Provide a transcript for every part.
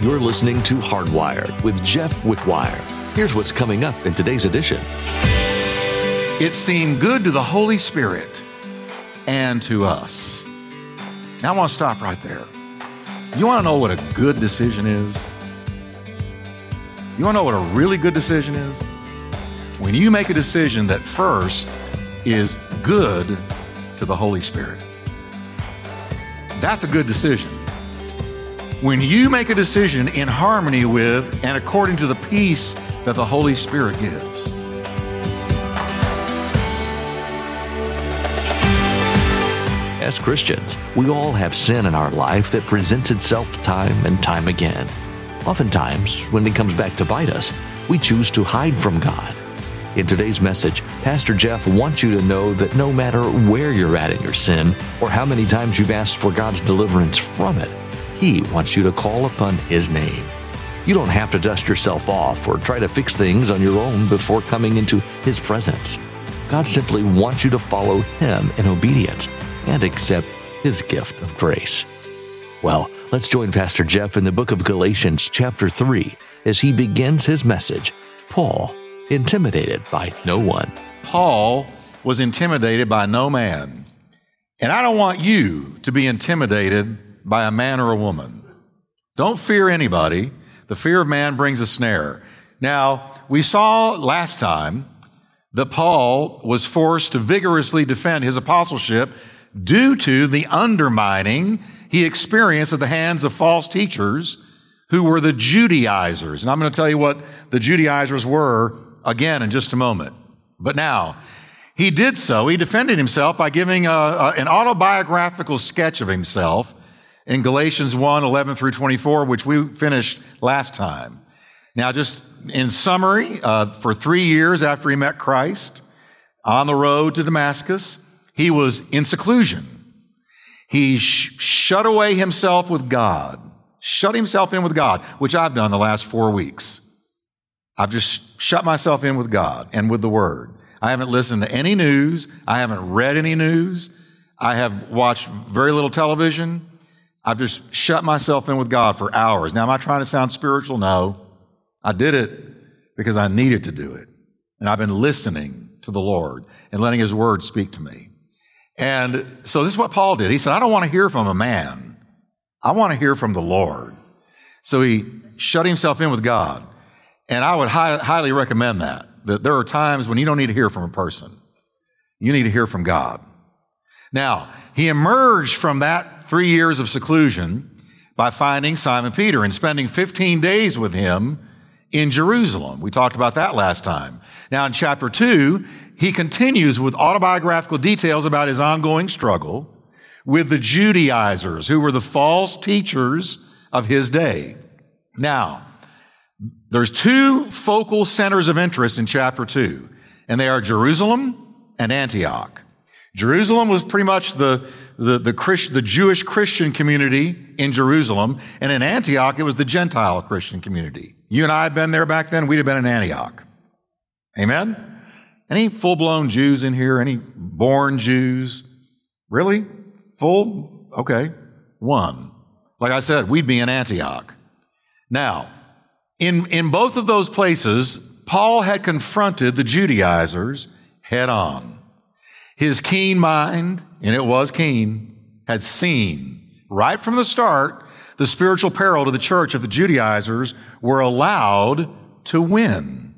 You're listening to Hardwired with Jeff Wickwire. Here's what's coming up in today's edition. It seemed good to the Holy Spirit and to us. Now I want to stop right there. You want to know what a good decision is? You want to know what a really good decision is? When you make a decision that first is good to the Holy Spirit. That's a good decision. When you make a decision in harmony with and according to the peace that the Holy Spirit gives. As Christians, we all have sin in our life that presents itself time and time again. Oftentimes, when it comes back to bite us, we choose to hide from God. In today's message, Pastor Jeff wants you to know that no matter where you're at in your sin or how many times you've asked for God's deliverance from it, He wants you to call upon His name. You don't have to dust yourself off or try to fix things on your own before coming into His presence. God simply wants you to follow Him in obedience and accept His gift of grace. Well, let's join Pastor Jeff in the book of Galatians, chapter 3, as he begins his message Paul, intimidated by no one. Paul was intimidated by no man. And I don't want you to be intimidated by a man or a woman. Don't fear anybody. The fear of man brings a snare. Now, we saw last time that Paul was forced to vigorously defend his apostleship due to the undermining he experienced at the hands of false teachers who were the Judaizers. And I'm going to tell you what the Judaizers were again in just a moment. But now, he did so. He defended himself by giving a, a, an autobiographical sketch of himself in Galatians 1, 11 through 24, which we finished last time. Now, just in summary, uh, for three years after he met Christ on the road to Damascus, he was in seclusion. He sh- shut away himself with God, shut himself in with God, which I've done the last four weeks. I've just shut myself in with God and with the Word. I haven't listened to any news. I haven't read any news. I have watched very little television. I've just shut myself in with God for hours. Now, am I trying to sound spiritual? No. I did it because I needed to do it. And I've been listening to the Lord and letting His Word speak to me. And so this is what Paul did. He said, I don't want to hear from a man. I want to hear from the Lord. So he shut himself in with God. And I would high, highly recommend that, that there are times when you don't need to hear from a person. You need to hear from God. Now, he emerged from that three years of seclusion by finding Simon Peter and spending 15 days with him in Jerusalem. We talked about that last time. Now in chapter two, he continues with autobiographical details about his ongoing struggle with the Judaizers, who were the false teachers of his day. Now, there's two focal centers of interest in chapter two, and they are Jerusalem and Antioch. Jerusalem was pretty much the, the, the, Christ, the Jewish Christian community in Jerusalem, and in Antioch, it was the Gentile Christian community. You and I had been there back then, we'd have been in Antioch. Amen? Any full blown Jews in here? Any born Jews? Really? Full? Okay. One. Like I said, we'd be in Antioch. Now, in, in both of those places, Paul had confronted the Judaizers head on. His keen mind, and it was keen, had seen right from the start the spiritual peril to the church if the Judaizers were allowed to win.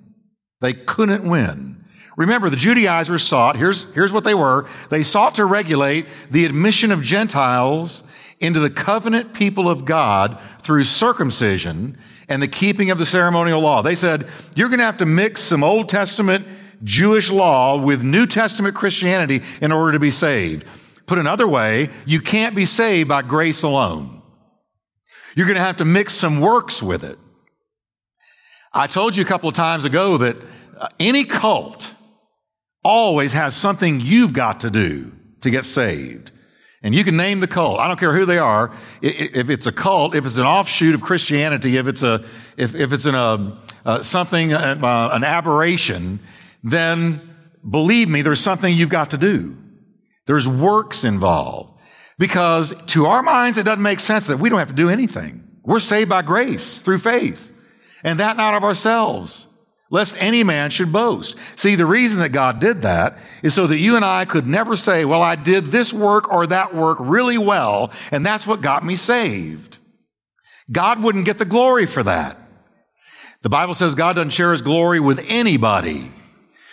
They couldn't win. Remember, the Judaizers sought, here's, here's what they were. They sought to regulate the admission of Gentiles into the covenant people of God through circumcision and the keeping of the ceremonial law. They said, you're going to have to mix some Old Testament Jewish law with New Testament Christianity in order to be saved. Put another way, you can't be saved by grace alone. You're going to have to mix some works with it. I told you a couple of times ago that uh, any cult always has something you've got to do to get saved. And you can name the cult. I don't care who they are. If it's a cult, if it's an offshoot of Christianity, if it's a, if, if it's an, uh, uh, something, uh, uh an aberration, then believe me, there's something you've got to do. There's works involved. Because to our minds, it doesn't make sense that we don't have to do anything. We're saved by grace through faith, and that not of ourselves, lest any man should boast. See, the reason that God did that is so that you and I could never say, well, I did this work or that work really well, and that's what got me saved. God wouldn't get the glory for that. The Bible says God doesn't share his glory with anybody.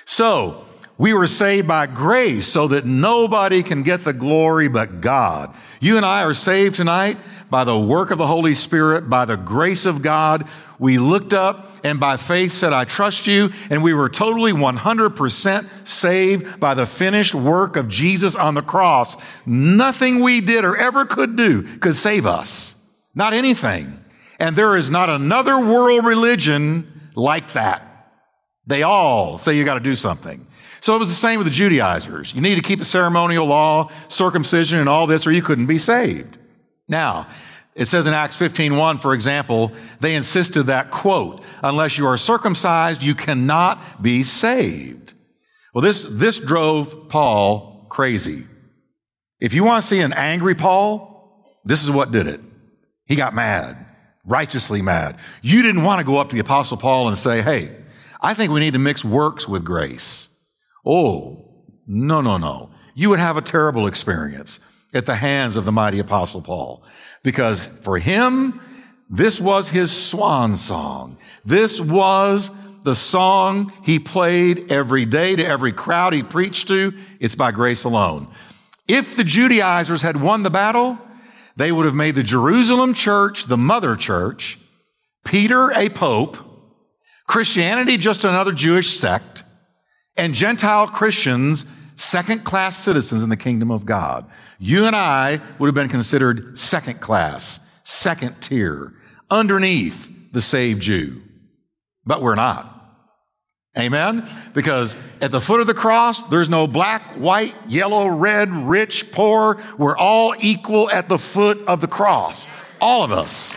So, we were saved by grace so that nobody can get the glory but God. You and I are saved tonight by the work of the Holy Spirit, by the grace of God. We looked up and by faith said, I trust you. And we were totally 100% saved by the finished work of Jesus on the cross. Nothing we did or ever could do could save us. Not anything. And there is not another world religion like that. They all say you got to do something. So it was the same with the Judaizers. You need to keep the ceremonial law, circumcision, and all this, or you couldn't be saved. Now, it says in Acts 15:1, for example, they insisted that, quote, unless you are circumcised, you cannot be saved. Well, this, this drove Paul crazy. If you want to see an angry Paul, this is what did it. He got mad, righteously mad. You didn't want to go up to the apostle Paul and say, hey, I think we need to mix works with grace. Oh, no, no, no. You would have a terrible experience at the hands of the mighty apostle Paul because for him, this was his swan song. This was the song he played every day to every crowd he preached to. It's by grace alone. If the Judaizers had won the battle, they would have made the Jerusalem church the mother church, Peter a pope, Christianity just another Jewish sect, and Gentile Christians second class citizens in the kingdom of God. You and I would have been considered second class, second tier, underneath the saved Jew. But we're not. Amen? Because at the foot of the cross, there's no black, white, yellow, red, rich, poor. We're all equal at the foot of the cross. All of us.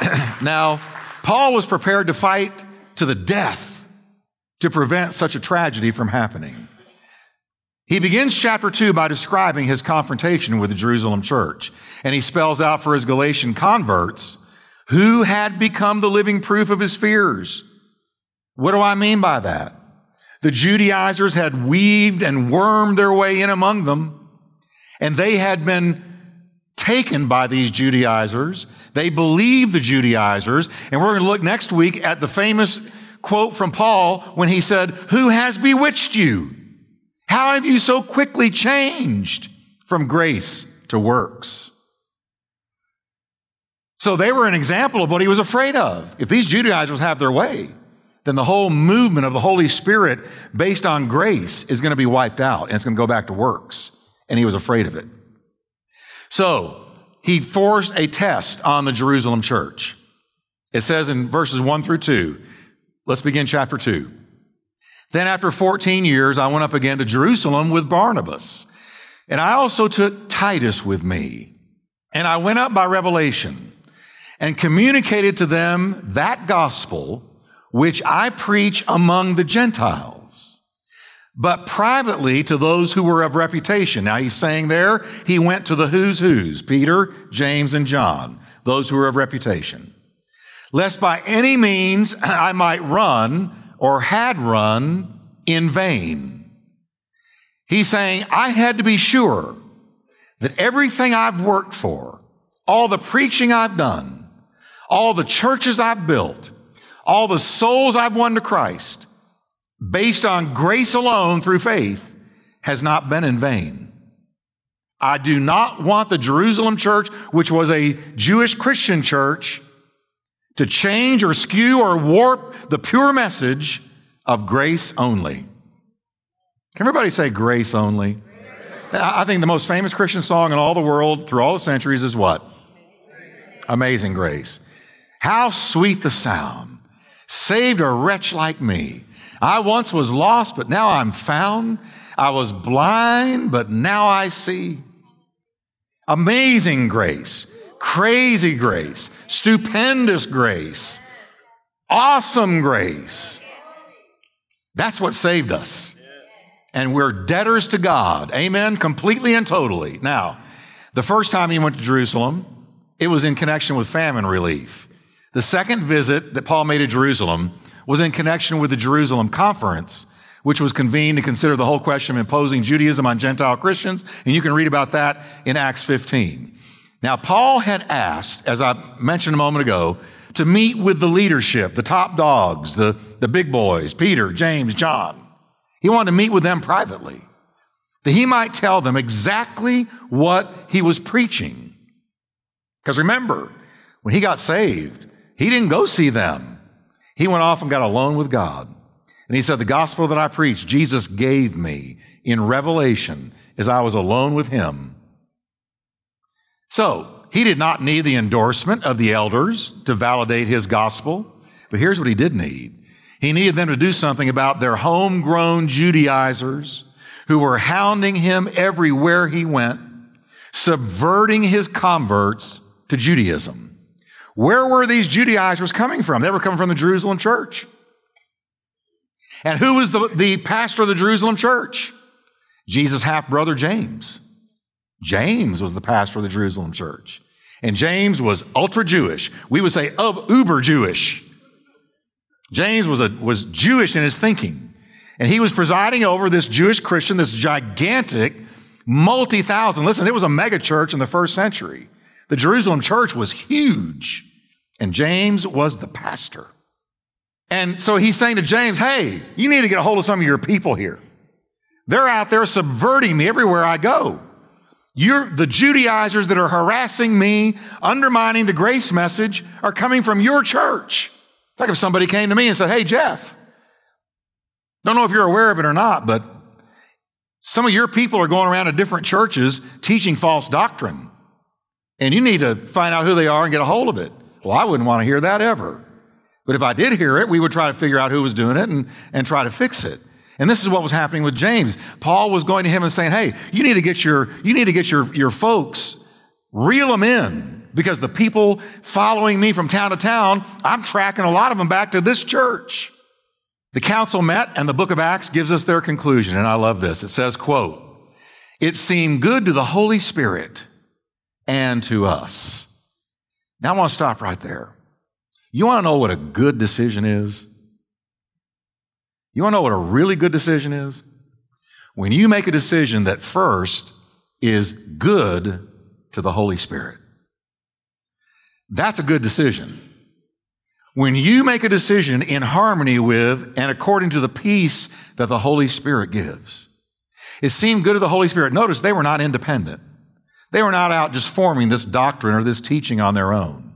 now, Paul was prepared to fight to the death to prevent such a tragedy from happening. He begins chapter 2 by describing his confrontation with the Jerusalem church, and he spells out for his Galatian converts who had become the living proof of his fears. What do I mean by that? The Judaizers had weaved and wormed their way in among them, and they had been taken by these Judaizers. They believed the Judaizers, and we're going to look next week at the famous quote from Paul when he said, Who has bewitched you? How have you so quickly changed from grace to works? So they were an example of what he was afraid of. If these Judaizers have their way, then the whole movement of the Holy Spirit based on grace is going to be wiped out and it's going to go back to works. And he was afraid of it. So he forced a test on the Jerusalem church. It says in verses one through two, Let's begin chapter 2. Then after 14 years, I went up again to Jerusalem with Barnabas. And I also took Titus with me. And I went up by revelation and communicated to them that gospel which I preach among the Gentiles, but privately to those who were of reputation. Now he's saying there, he went to the who's who's, Peter, James, and John, those who were of reputation lest by any means I might run or had run in vain. He's saying, I had to be sure that everything I've worked for, all the preaching I've done, all the churches I've built, all the souls I've won to Christ, based on grace alone through faith, has not been in vain. I do not want the Jerusalem church, which was a Jewish Christian church, to change or skew or warp the pure message of grace only. Can everybody say grace only? I think the most famous Christian song in all the world through all the centuries is what? Amazing Grace. How sweet the sound. Saved a wretch like me. I once was lost, but now I'm found. I was blind, but now I see. Amazing grace crazy grace, stupendous grace, awesome grace. That's what saved us. And we're debtors to God. Amen. Completely and totally. Now, the first time he went to Jerusalem, it was in connection with famine relief. The second visit that Paul made to Jerusalem was in connection with the Jerusalem conference, which was convened to consider the whole question of imposing Judaism on Gentile Christians. And you can read about that in Acts 15. Now, Paul had asked, as I mentioned a moment ago, to meet with the leadership, the top dogs, the, the big boys, Peter, James, John. He wanted to meet with them privately, that he might tell them exactly what he was preaching. Because remember, when he got saved, he didn't go see them. He went off and got alone with God. And he said, the gospel that I preach, Jesus gave me in revelation as I was alone with him. So he did not need the endorsement of the elders to validate his gospel. But here's what he did need. He needed them to do something about their homegrown Judaizers who were hounding him everywhere he went, subverting his converts to Judaism. Where were these Judaizers coming from? They were coming from the Jerusalem church. And who was the, the pastor of the Jerusalem church? Jesus' half brother James. James was the pastor of the Jerusalem church. And James was ultra Jewish. We would say uber Jewish. James was, a, was Jewish in his thinking. And he was presiding over this Jewish Christian, this gigantic, multi thousand, listen, it was a mega church in the first century. The Jerusalem church was huge, and James was the pastor. And so he's saying to James, hey, you need to get a hold of some of your people here. They're out there subverting me everywhere I go. You're, the Judaizers that are harassing me, undermining the grace message, are coming from your church. It's like if somebody came to me and said, Hey, Jeff, don't know if you're aware of it or not, but some of your people are going around to different churches teaching false doctrine. And you need to find out who they are and get a hold of it. Well, I wouldn't want to hear that ever. But if I did hear it, we would try to figure out who was doing it and, and try to fix it. And this is what was happening with James. Paul was going to him and saying, Hey, you need to get your, you need to get your, your folks, reel them in because the people following me from town to town, I'm tracking a lot of them back to this church. The council met and the book of Acts gives us their conclusion. And I love this. It says, quote, it seemed good to the Holy Spirit and to us. Now I want to stop right there. You want to know what a good decision is? You want to know what a really good decision is? When you make a decision that first is good to the Holy Spirit. That's a good decision. When you make a decision in harmony with and according to the peace that the Holy Spirit gives. It seemed good to the Holy Spirit. Notice they were not independent. They were not out just forming this doctrine or this teaching on their own.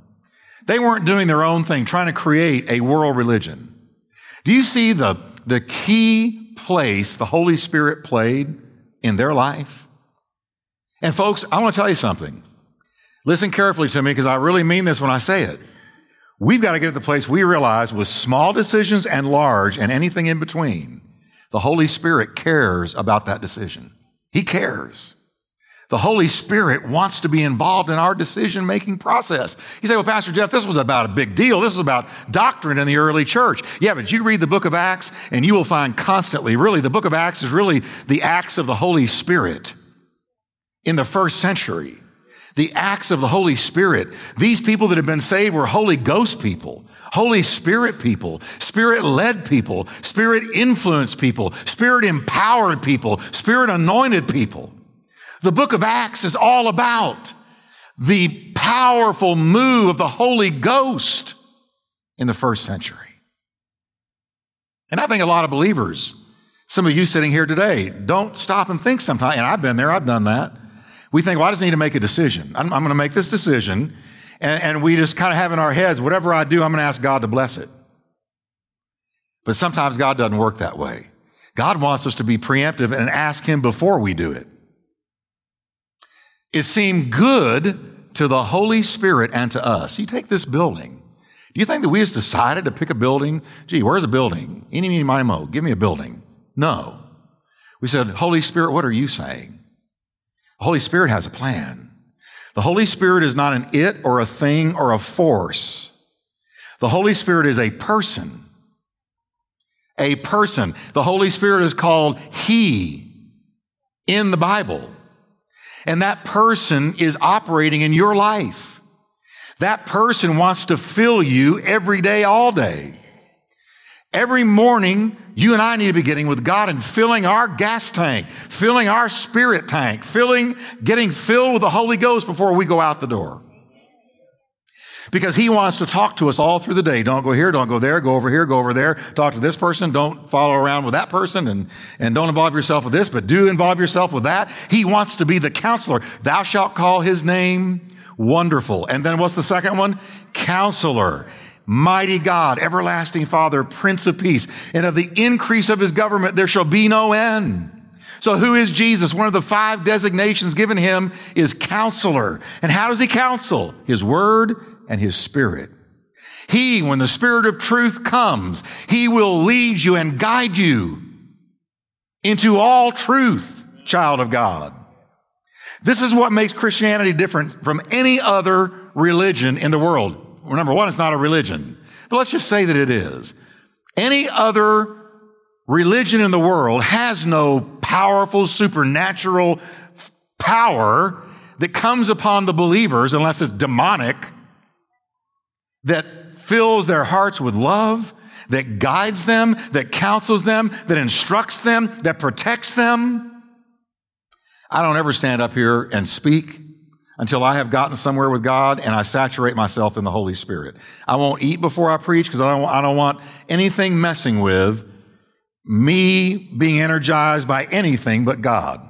They weren't doing their own thing, trying to create a world religion. Do you see the, the key place the Holy Spirit played in their life? And folks, I want to tell you something. Listen carefully to me because I really mean this when I say it. We've got to get to the place we realize with small decisions and large and anything in between, the Holy Spirit cares about that decision. He cares. The Holy Spirit wants to be involved in our decision making process. You say, well, Pastor Jeff, this was about a big deal. This was about doctrine in the early church. Yeah, but you read the book of Acts and you will find constantly, really, the book of Acts is really the acts of the Holy Spirit in the first century. The acts of the Holy Spirit. These people that have been saved were Holy Ghost people, Holy Spirit people, Spirit led people, Spirit influenced people, Spirit empowered people, Spirit anointed people. The book of Acts is all about the powerful move of the Holy Ghost in the first century. And I think a lot of believers, some of you sitting here today, don't stop and think sometimes, and I've been there, I've done that. We think, well, I just need to make a decision. I'm, I'm going to make this decision. And, and we just kind of have in our heads, whatever I do, I'm going to ask God to bless it. But sometimes God doesn't work that way. God wants us to be preemptive and ask Him before we do it. It seemed good to the Holy Spirit and to us. You take this building. Do you think that we just decided to pick a building? Gee, where's a building? Any, any, my, mo. Give me a building. No. We said, Holy Spirit, what are you saying? The Holy Spirit has a plan. The Holy Spirit is not an it or a thing or a force. The Holy Spirit is a person. A person. The Holy Spirit is called He in the Bible and that person is operating in your life. That person wants to fill you every day, all day. Every morning, you and I need to be getting with God and filling our gas tank, filling our spirit tank, filling, getting filled with the Holy Ghost before we go out the door. Because he wants to talk to us all through the day. Don't go here, don't go there, go over here, go over there, talk to this person, don't follow around with that person, and, and don't involve yourself with this, but do involve yourself with that. He wants to be the counselor. Thou shalt call his name wonderful. And then what's the second one? Counselor. Mighty God, everlasting Father, Prince of Peace, and of the increase of his government there shall be no end. So who is Jesus? One of the five designations given him is counselor. And how does he counsel? His word and his spirit. He, when the spirit of truth comes, he will lead you and guide you into all truth, child of God. This is what makes Christianity different from any other religion in the world. Well, number one, it's not a religion, but let's just say that it is. Any other religion in the world has no powerful supernatural power that comes upon the believers unless it's demonic that fills their hearts with love, that guides them, that counsels them, that instructs them, that protects them. I don't ever stand up here and speak until I have gotten somewhere with God and I saturate myself in the Holy Spirit. I won't eat before I preach because I don't, I don't want anything messing with me being energized by anything but God.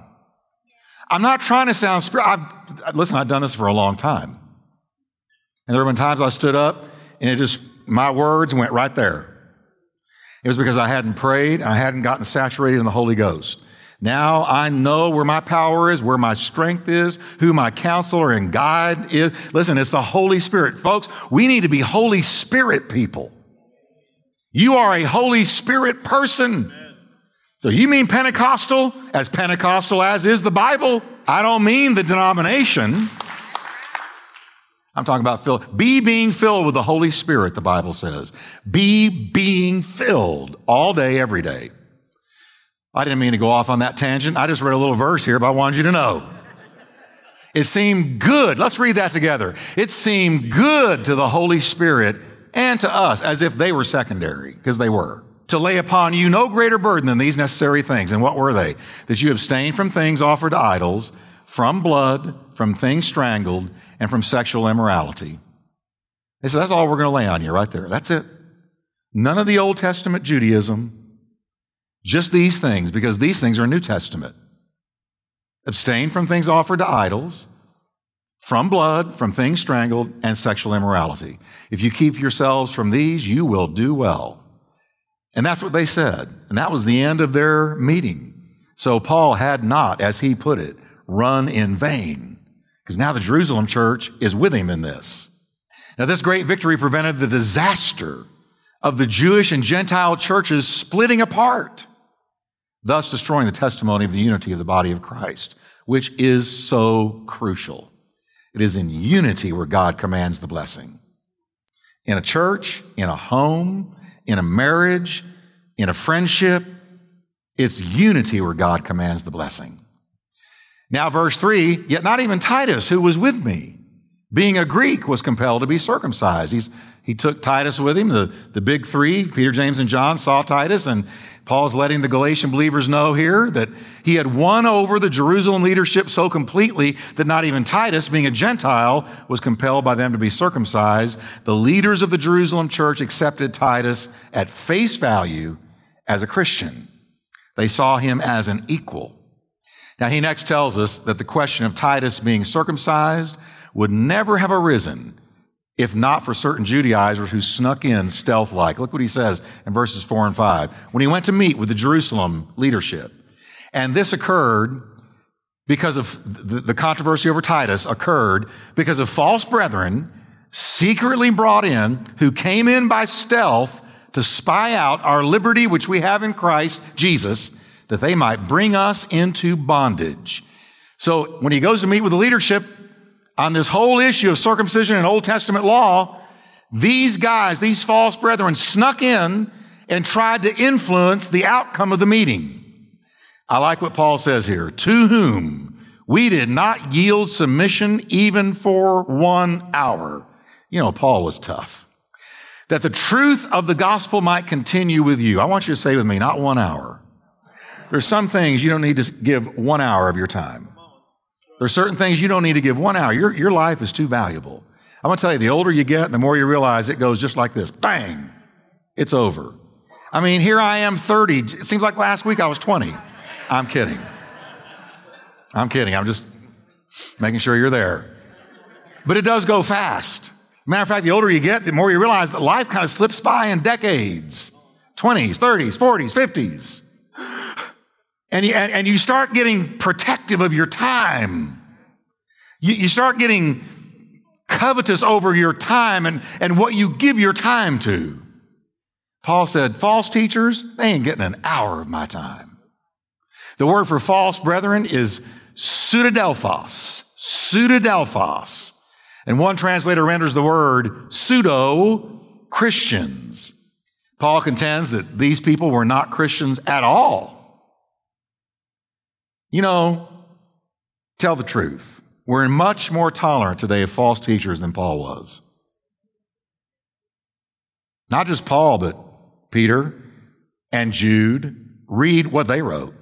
I'm not trying to sound spiritual. Listen, I've done this for a long time. And there have been times I stood up and it just, my words went right there. It was because I hadn't prayed and I hadn't gotten saturated in the Holy Ghost. Now I know where my power is, where my strength is, who my counselor and guide is. Listen, it's the Holy Spirit. Folks, we need to be Holy Spirit people. You are a Holy Spirit person. So you mean Pentecostal as Pentecostal as is the Bible? I don't mean the denomination. I'm talking about fill. Be being filled with the Holy Spirit, the Bible says. Be being filled all day, every day. I didn't mean to go off on that tangent. I just read a little verse here, but I wanted you to know. It seemed good. Let's read that together. It seemed good to the Holy Spirit and to us as if they were secondary, because they were. To lay upon you no greater burden than these necessary things. And what were they? That you abstain from things offered to idols, from blood, from things strangled, and from sexual immorality. They said, that's all we're going to lay on you right there. That's it. None of the Old Testament Judaism, just these things, because these things are New Testament. Abstain from things offered to idols, from blood, from things strangled, and sexual immorality. If you keep yourselves from these, you will do well. And that's what they said. And that was the end of their meeting. So Paul had not, as he put it, run in vain. Because now the Jerusalem church is with him in this. Now, this great victory prevented the disaster of the Jewish and Gentile churches splitting apart, thus destroying the testimony of the unity of the body of Christ, which is so crucial. It is in unity where God commands the blessing. In a church, in a home, in a marriage, in a friendship, it's unity where God commands the blessing. Now, verse 3 Yet not even Titus, who was with me, being a Greek, was compelled to be circumcised. He's, he took Titus with him. The, the big three, Peter, James, and John, saw Titus, and Paul's letting the Galatian believers know here that he had won over the Jerusalem leadership so completely that not even Titus, being a Gentile, was compelled by them to be circumcised. The leaders of the Jerusalem church accepted Titus at face value as a Christian. They saw him as an equal. Now, he next tells us that the question of Titus being circumcised would never have arisen if not for certain Judaizers who snuck in stealth like. Look what he says in verses four and five. When he went to meet with the Jerusalem leadership, and this occurred because of the controversy over Titus occurred because of false brethren secretly brought in who came in by stealth to spy out our liberty which we have in Christ Jesus that they might bring us into bondage. So when he goes to meet with the leadership on this whole issue of circumcision and Old Testament law, these guys, these false brethren snuck in and tried to influence the outcome of the meeting. I like what Paul says here. To whom we did not yield submission even for one hour. You know, Paul was tough. That the truth of the gospel might continue with you. I want you to say with me, not one hour. There's some things you don't need to give one hour of your time. There's certain things you don't need to give one hour. Your, your life is too valuable. I'm going to tell you, the older you get, the more you realize it goes just like this. Bang! It's over. I mean, here I am 30. It seems like last week I was 20. I'm kidding. I'm kidding. I'm just making sure you're there. But it does go fast. Matter of fact, the older you get, the more you realize that life kind of slips by in decades 20s, 30s, 40s, 50s. And you, and, you start getting protective of your time. You, you start getting covetous over your time and, and what you give your time to. Paul said, false teachers, they ain't getting an hour of my time. The word for false, brethren, is pseudadelphos. Pseudodelphos. And one translator renders the word pseudo Christians. Paul contends that these people were not Christians at all. You know, tell the truth. We're much more tolerant today of false teachers than Paul was. Not just Paul, but Peter and Jude. Read what they wrote.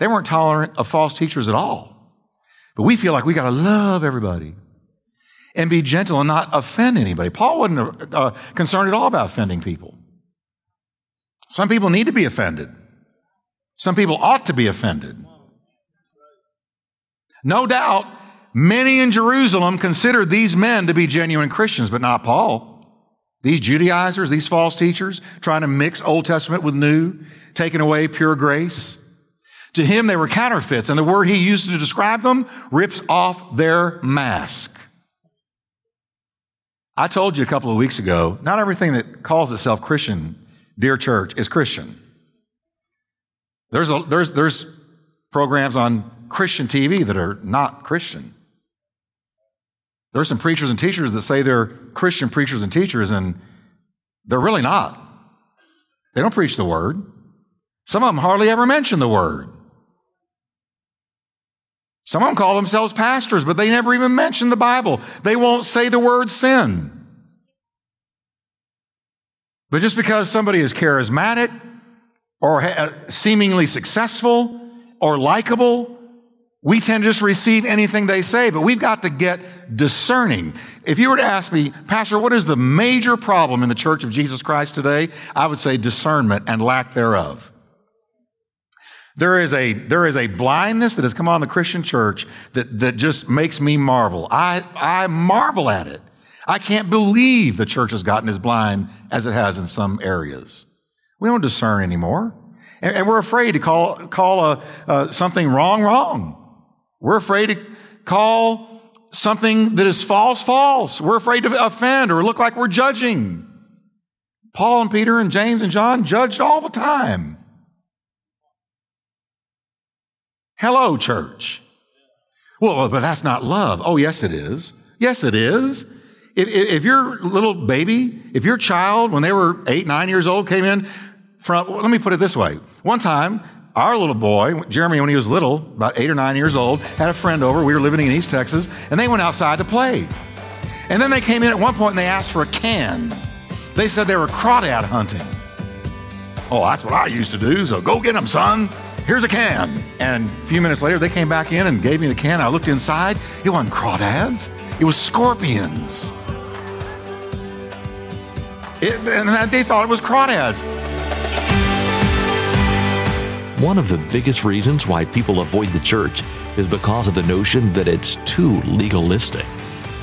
They weren't tolerant of false teachers at all. But we feel like we got to love everybody and be gentle and not offend anybody. Paul wasn't uh, concerned at all about offending people. Some people need to be offended. Some people ought to be offended. No doubt, many in Jerusalem considered these men to be genuine Christians, but not Paul. These Judaizers, these false teachers, trying to mix Old Testament with New, taking away pure grace. To him, they were counterfeits, and the word he used to describe them rips off their mask. I told you a couple of weeks ago, not everything that calls itself Christian, dear church, is Christian. There's, a, there's, there's programs on Christian TV that are not Christian. There are some preachers and teachers that say they're Christian preachers and teachers, and they're really not. They don't preach the word. Some of them hardly ever mention the word. Some of them call themselves pastors, but they never even mention the Bible. They won't say the word sin. But just because somebody is charismatic or uh, seemingly successful or likable we tend to just receive anything they say, but we've got to get discerning. If you were to ask me, Pastor, what is the major problem in the church of Jesus Christ today? I would say discernment and lack thereof. There is a, there is a blindness that has come on the Christian church that, that just makes me marvel. I, I marvel at it. I can't believe the church has gotten as blind as it has in some areas. We don't discern anymore. And, and we're afraid to call, call a, uh, something wrong, wrong. We're afraid to call something that is false, false. We're afraid to offend or look like we're judging. Paul and Peter and James and John judged all the time. Hello, church. Well, but that's not love. Oh, yes, it is. Yes, it is. If, if, your little baby, if your child, when they were eight, nine years old, came in from, let me put it this way. One time, our little boy, Jeremy, when he was little, about eight or nine years old, had a friend over. We were living in East Texas, and they went outside to play. And then they came in at one point and they asked for a can. They said they were crawdad hunting. Oh, that's what I used to do, so go get them, son. Here's a can. And a few minutes later, they came back in and gave me the can. I looked inside. It wasn't crawdads, it was scorpions. It, and they thought it was crawdads. One of the biggest reasons why people avoid the church is because of the notion that it's too legalistic.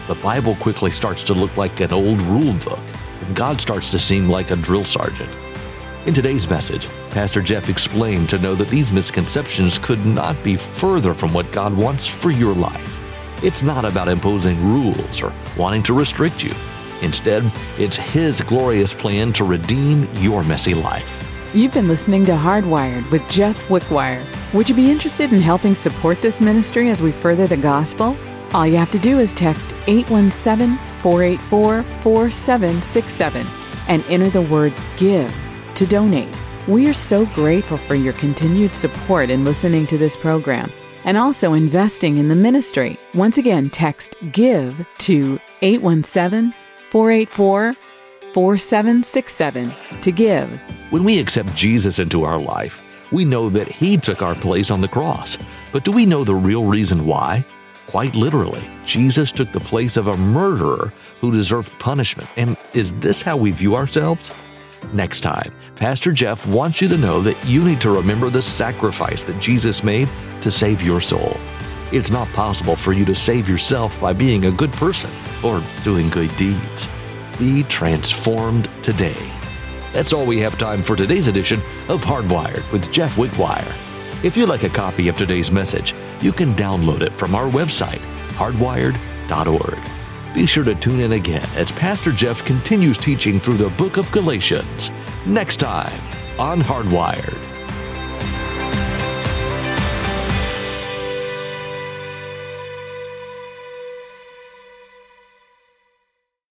The Bible quickly starts to look like an old rule book, and God starts to seem like a drill sergeant. In today's message, Pastor Jeff explained to know that these misconceptions could not be further from what God wants for your life. It's not about imposing rules or wanting to restrict you. Instead, it's His glorious plan to redeem your messy life. You've been listening to Hardwired with Jeff Wickwire. Would you be interested in helping support this ministry as we further the gospel? All you have to do is text 817 484 4767 and enter the word GIVE to donate. We are so grateful for your continued support in listening to this program and also investing in the ministry. Once again, text GIVE to 817 484 4767 to give. When we accept Jesus into our life, we know that He took our place on the cross. But do we know the real reason why? Quite literally, Jesus took the place of a murderer who deserved punishment. And is this how we view ourselves? Next time, Pastor Jeff wants you to know that you need to remember the sacrifice that Jesus made to save your soul. It's not possible for you to save yourself by being a good person or doing good deeds. Be transformed today. That's all we have time for today's edition of Hardwired with Jeff Wickwire. If you'd like a copy of today's message, you can download it from our website, hardwired.org. Be sure to tune in again as Pastor Jeff continues teaching through the book of Galatians next time on Hardwired.